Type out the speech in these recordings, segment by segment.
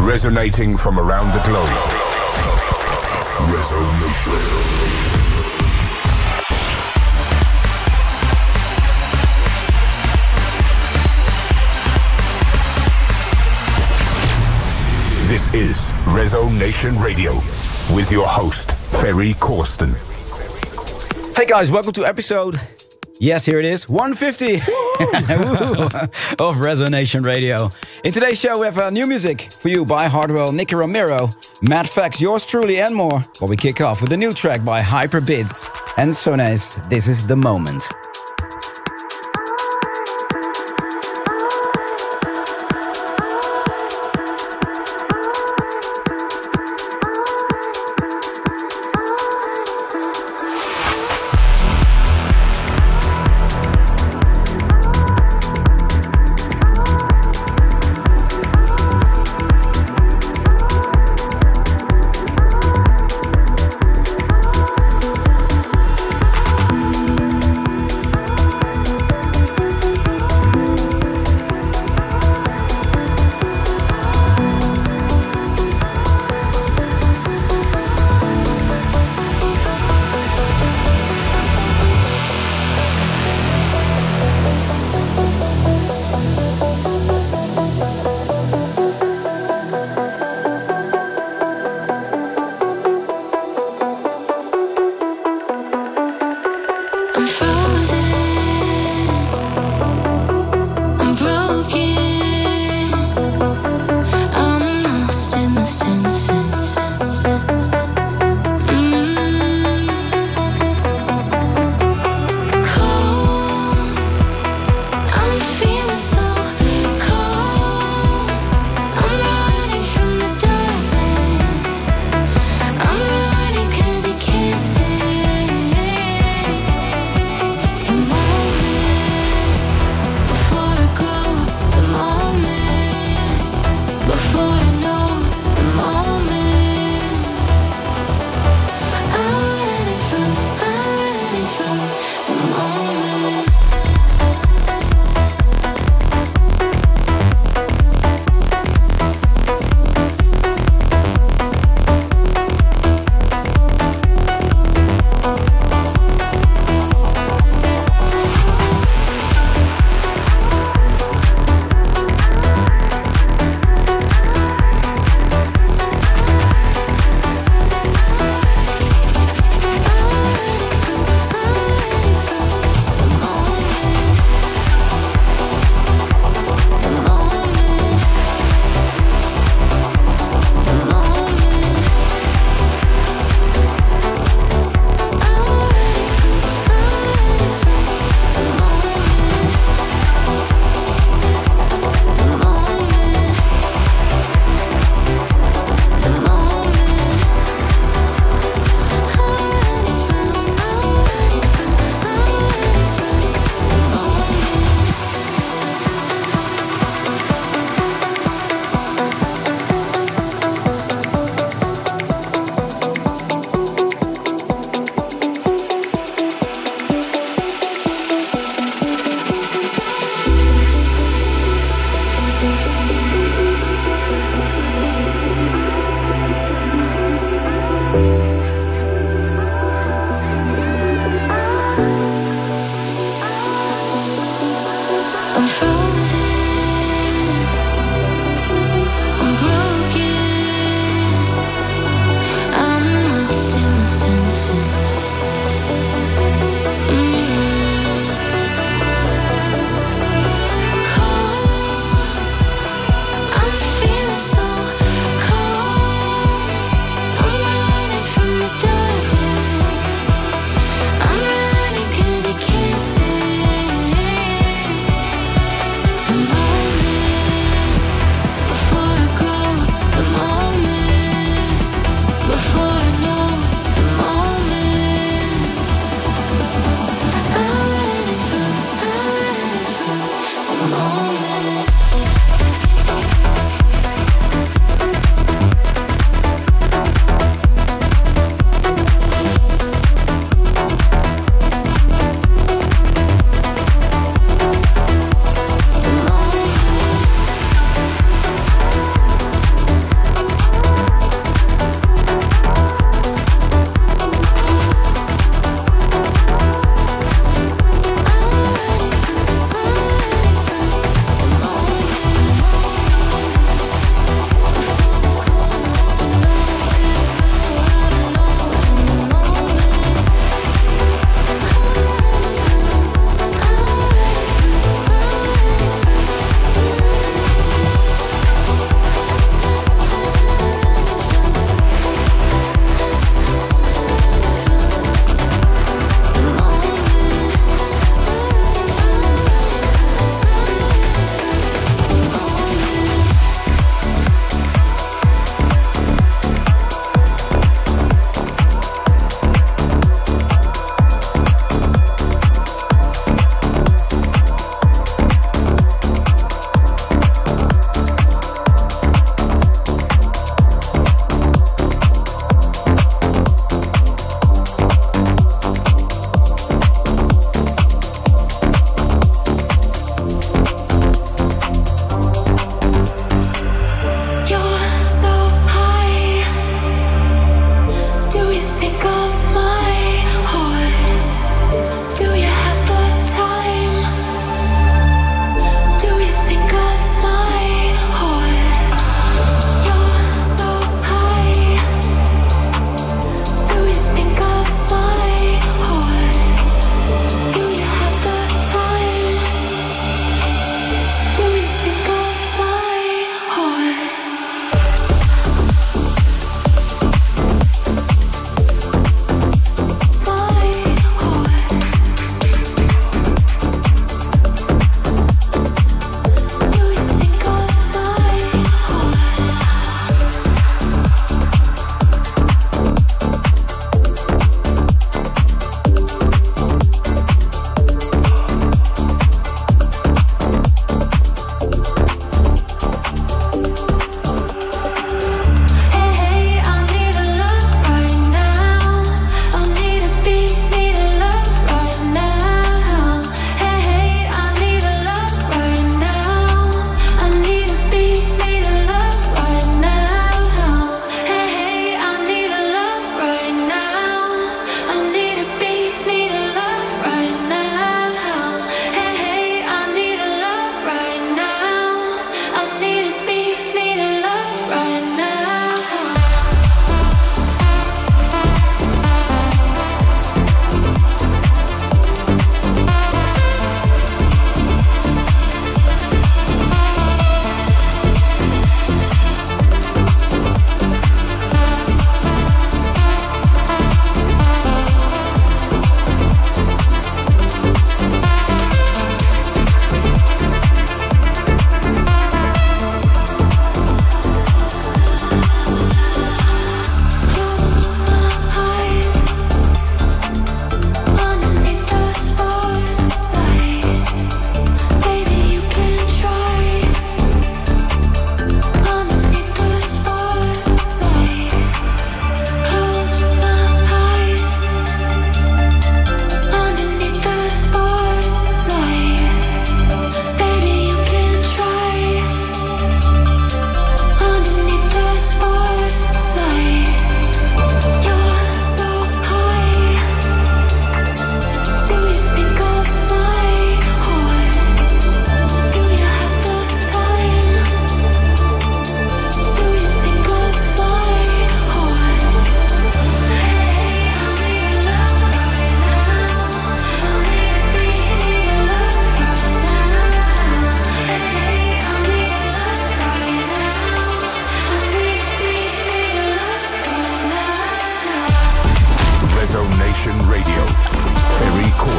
resonating from around the globe. Resonation. This is Resonation Radio with your host, Ferry Corsten. Hey guys, welcome to episode. Yes, here it is, 150 of Resonation Radio. In today's show, we have uh, new music for you by Hardwell, Nicky Romero, Matt Fax, yours truly, and more. But we kick off with a new track by Hyperbids and Sones. This is the moment.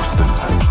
Boston.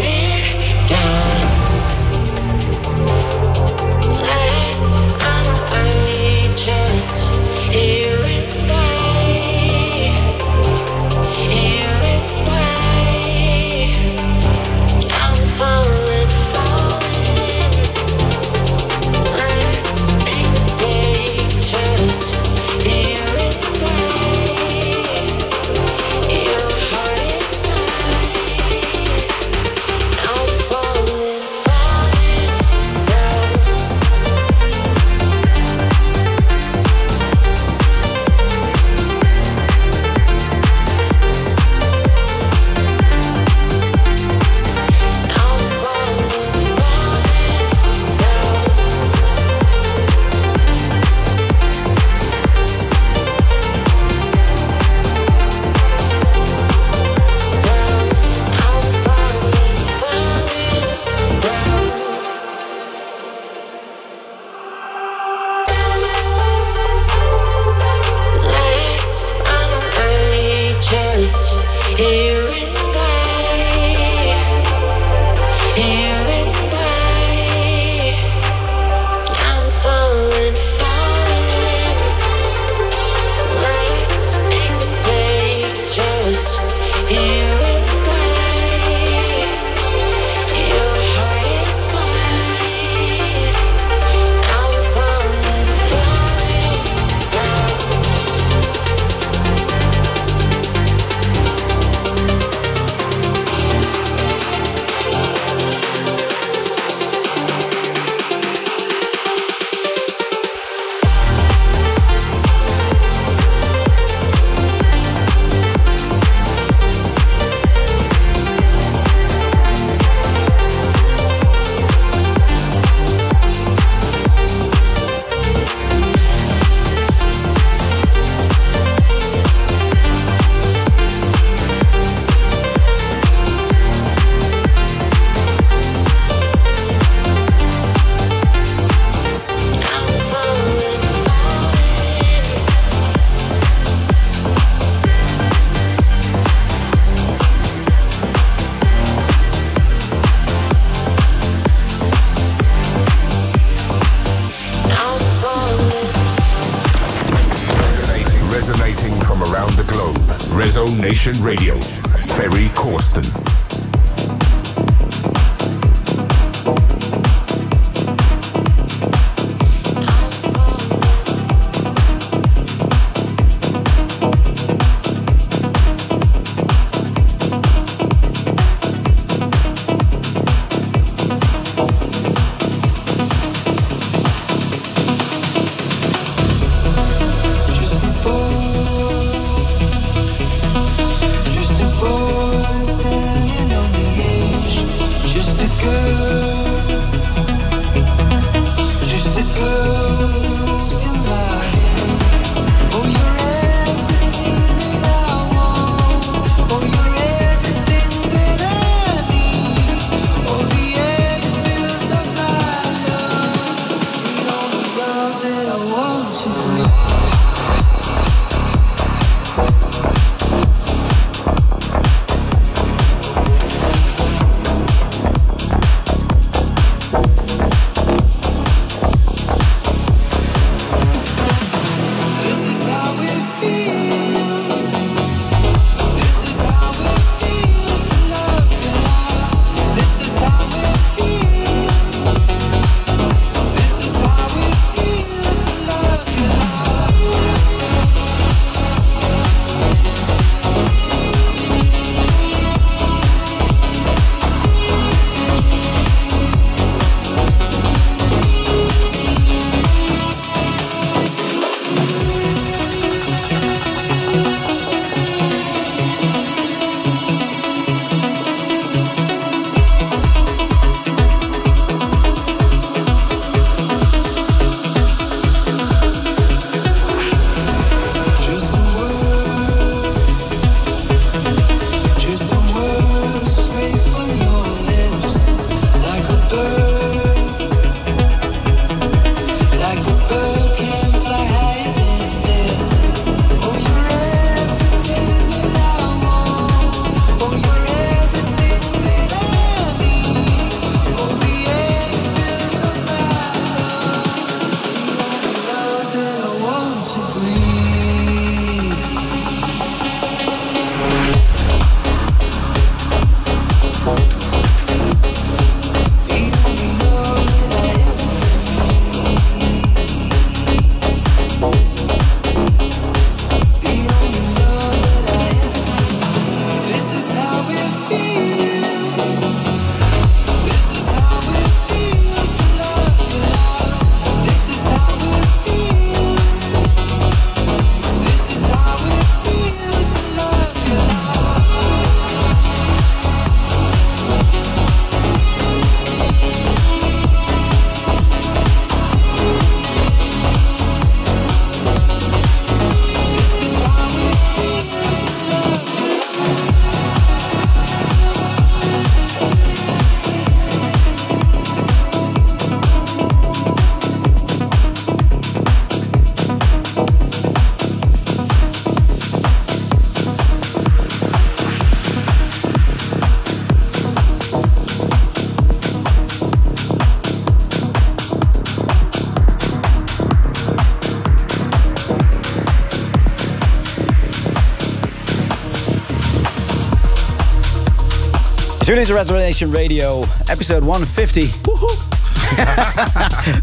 Tune into Resonation Radio, episode 150.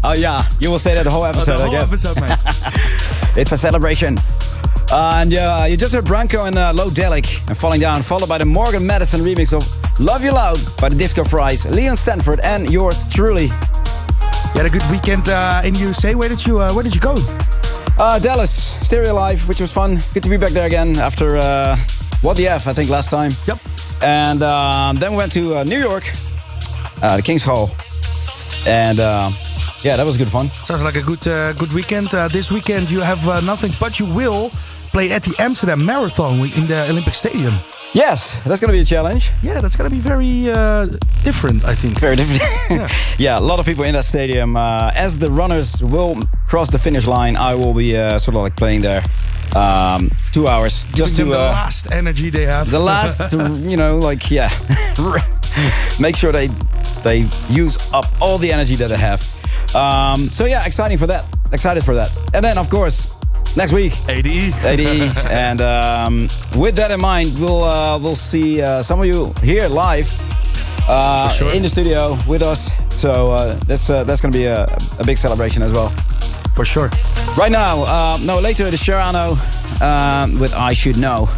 oh yeah, you will say that the whole episode, Oh, the I whole guess. episode, mate. It's a celebration. Uh, and uh, you just heard Branco and uh, Low Delic and Falling Down, followed by the Morgan Madison remix of Love You Loud by the Disco Fries, Leon Stanford, and yours truly. You had a good weekend uh, in USA. Where did you uh, Where did you go? Uh, Dallas, Stereo Live, which was fun. Good to be back there again after uh, What the F, I think, last time. Yep. And um, then we went to uh, New York, uh, the King's Hall. And uh, yeah, that was good fun. Sounds like a good uh, good weekend. Uh, this weekend you have uh, nothing, but you will play at the Amsterdam Marathon in the Olympic Stadium. Yes, that's going to be a challenge. Yeah, that's gonna be very uh, different, I think. Very different. Yeah. a lot of people in that stadium. Uh, as the runners will cross the finish line, I will be uh, sort of like playing there um, two hours Giving just to the uh, last energy they have. The last, you know, like yeah, make sure they they use up all the energy that they have. Um, so yeah, exciting for that. Excited for that. And then of course next week. ADE. ADE. and um, with that in mind, we'll uh, we'll see uh, some of you here live uh, sure. in the studio with us. So uh, that's uh, that's going to be a, a big celebration as well for sure. Right now, uh, no later, The Sherano um, uh, with I Should Know.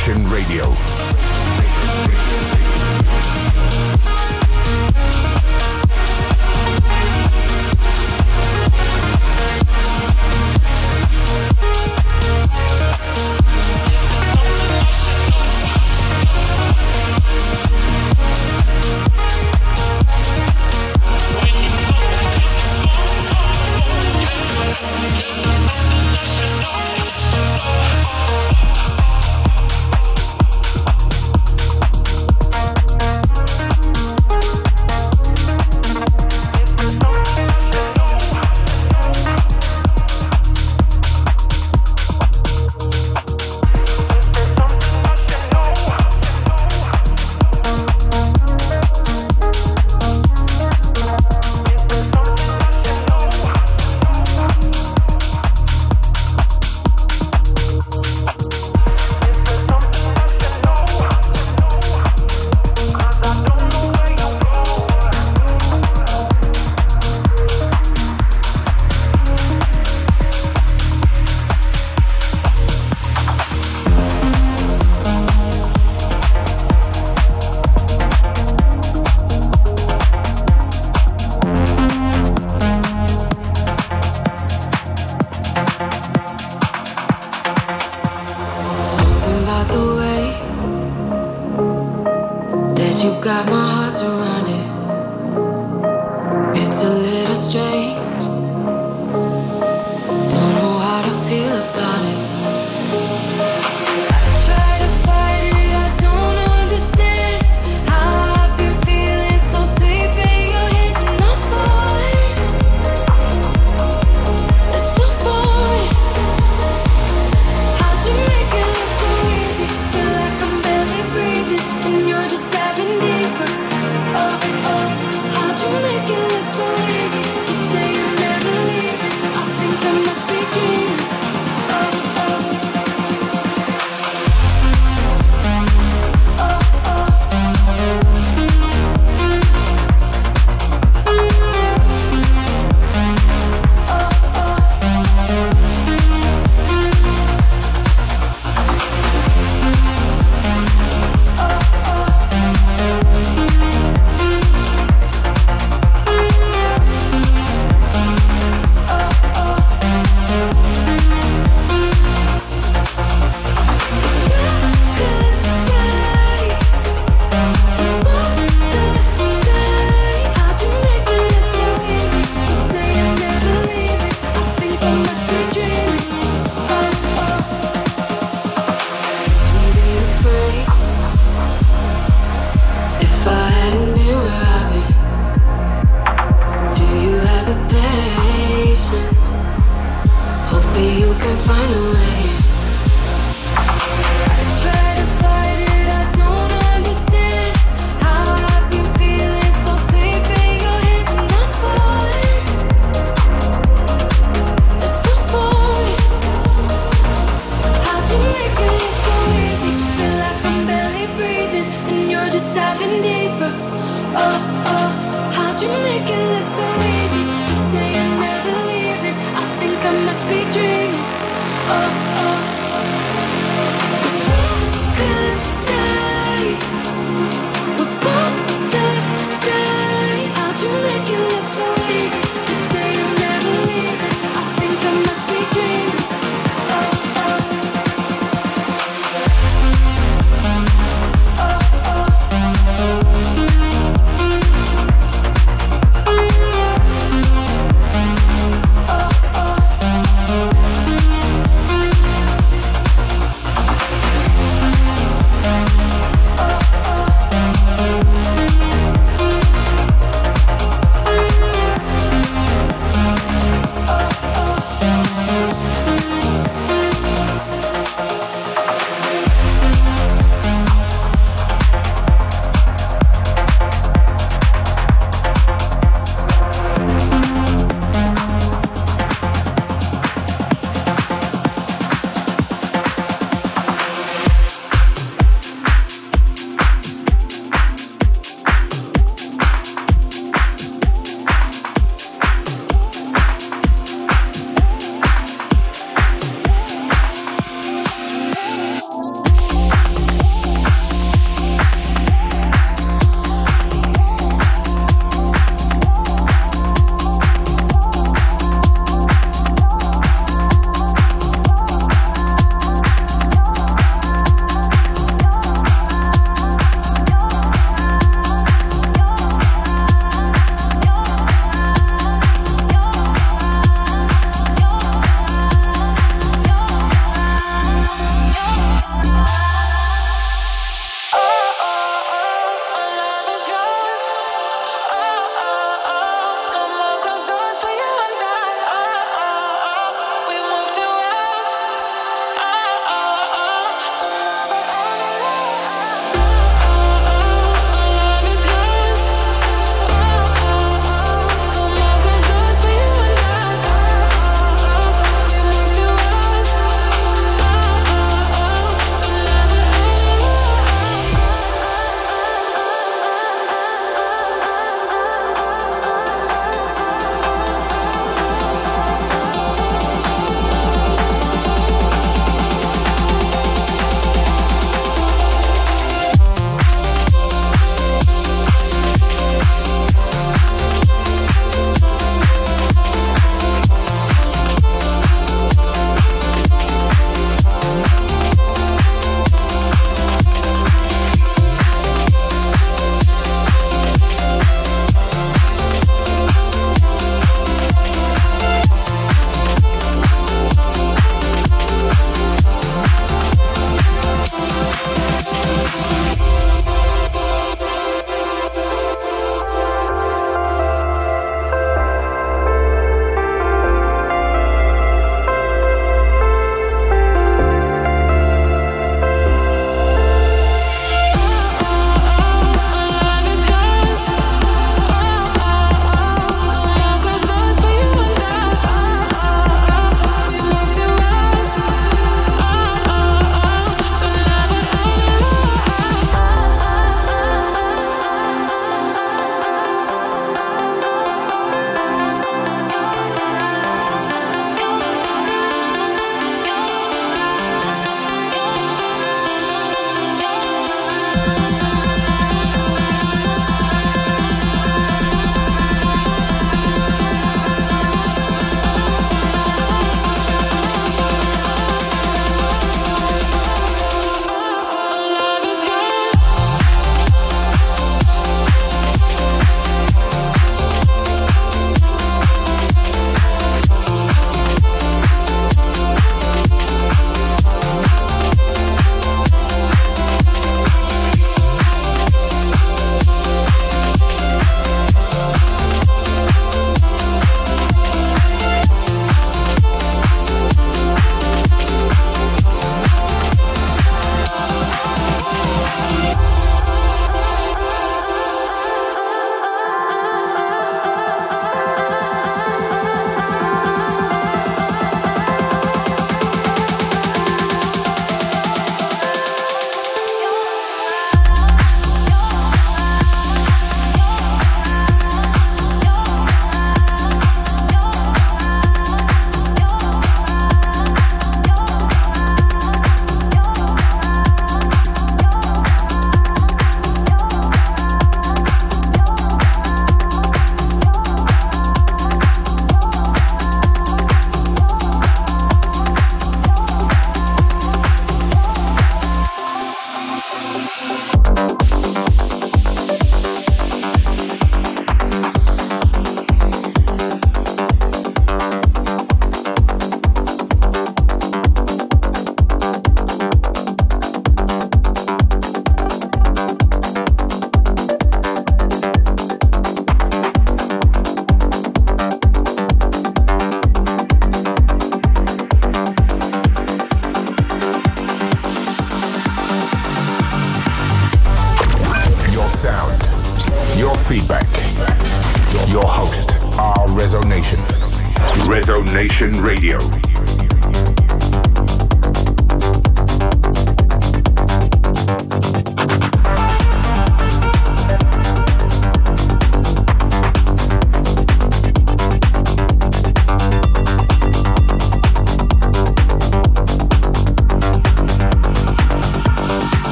Nation Radio. Make it look so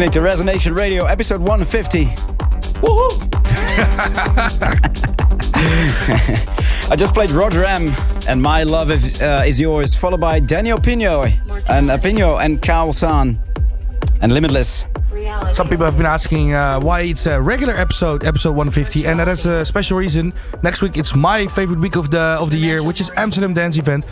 listening to Resonation Radio, episode 150. Woohoo! I just played Roger M and My Love Is, uh, is Yours, followed by Daniel Pino and uh, Pino and Carl San and Limitless. Some people have been asking uh, why it's a regular episode, episode 150, and that is a special reason. Next week it's my favorite week of the of the year, which is Amsterdam Dance Event,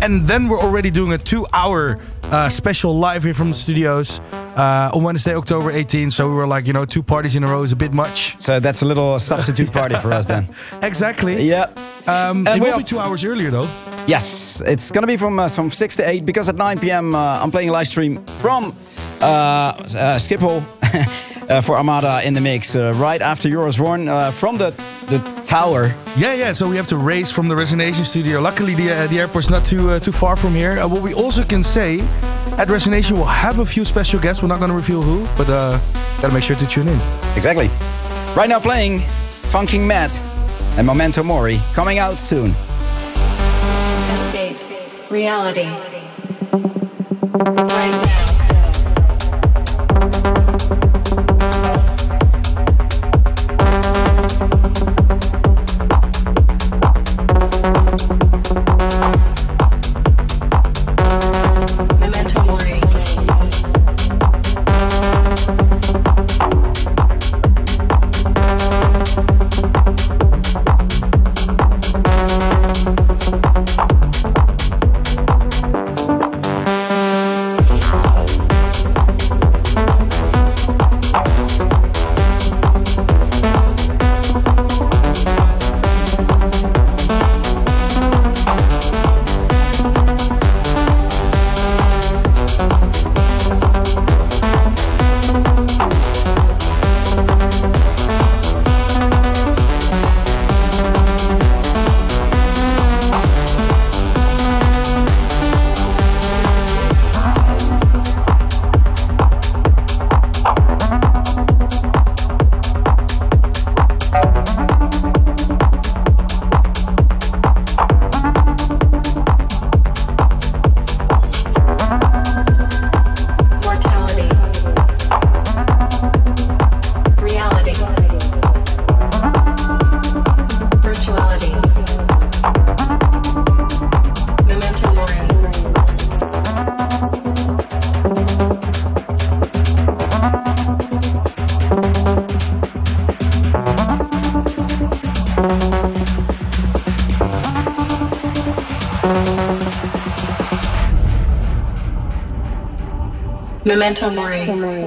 and then we're already doing a two-hour uh, special live here from the studios uh, on Wednesday, October 18th. So we were like, you know, two parties in a row is a bit much. So that's a little substitute party for us then. Exactly. Yeah. Um, And it will be two hours earlier though. Yes, it's gonna be from uh, from six to eight because at nine p.m. Uh, I'm playing a live stream from uh, uh, Schiphol uh, for Armada in the mix uh, right after yours, Ron, uh, from the the tower. Yeah, yeah. So we have to race from the Resonation studio. Luckily, the uh, the airport's not too uh, too far from here. Uh, what we also can say at Resonation, we'll have a few special guests. We're not going to reveal who, but uh, gotta make sure to tune in. Exactly. Right now playing Funking Matt and Memento Mori coming out soon. Escape. Reality. Right now. Memento Mori.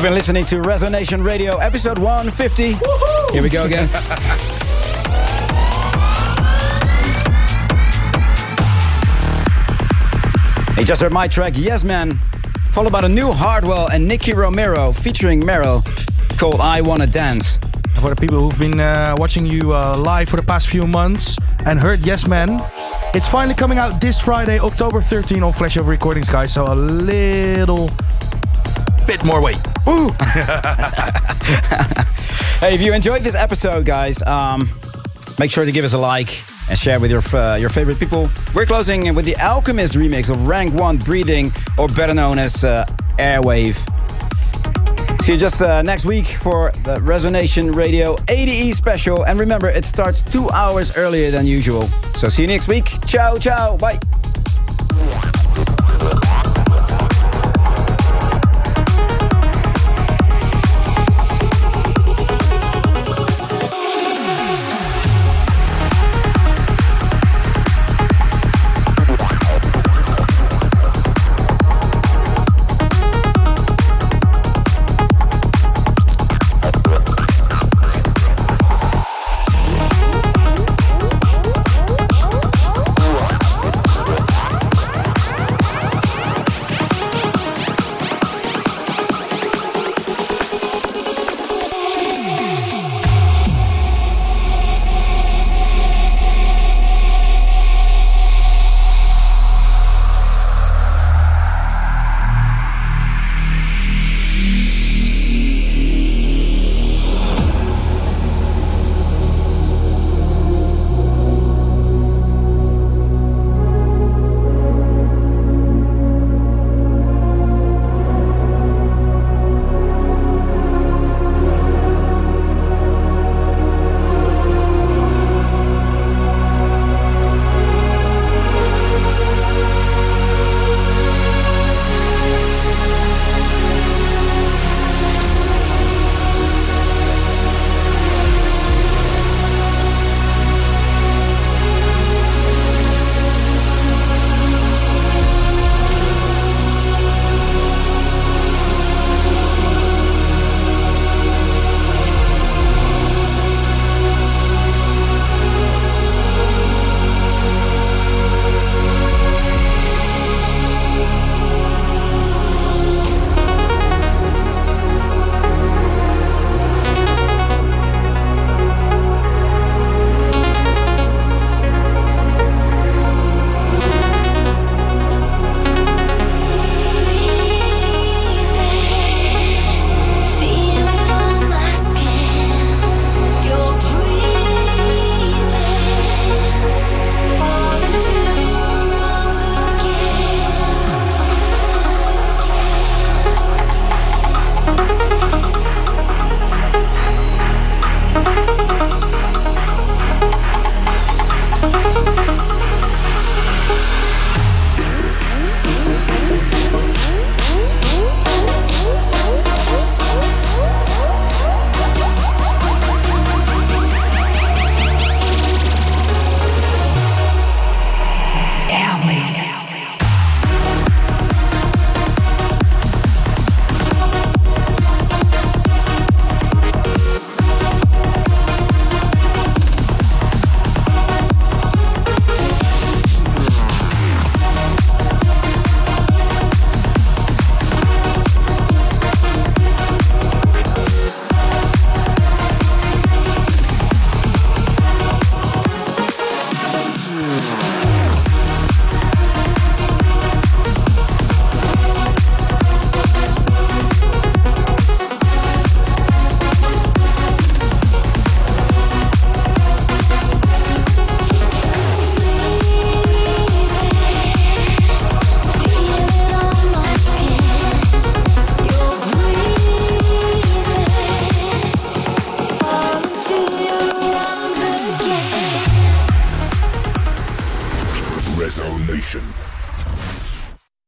You've been listening to Resonation Radio, episode 150. Here we go again. you just heard my track, Yes Man, followed by the new Hardwell and Nicky Romero featuring Meryl called I Wanna Dance. For the people who've been uh, watching you uh, live for the past few months and heard Yes Man, it's finally coming out this Friday, October 13 on Flashover Recordings, guys. So a little bit more wait. Ooh! Hey, if you enjoyed this episode, guys, um, make sure to give us a like and share with your uh, your favorite people. We're closing with the Alchemist remix of Rank One Breathing, or better known as uh, Airwave. See you just uh, next week for the Resonation Radio ADE special. And remember, it starts two hours earlier than usual. So see you next week. Ciao, ciao. Bye.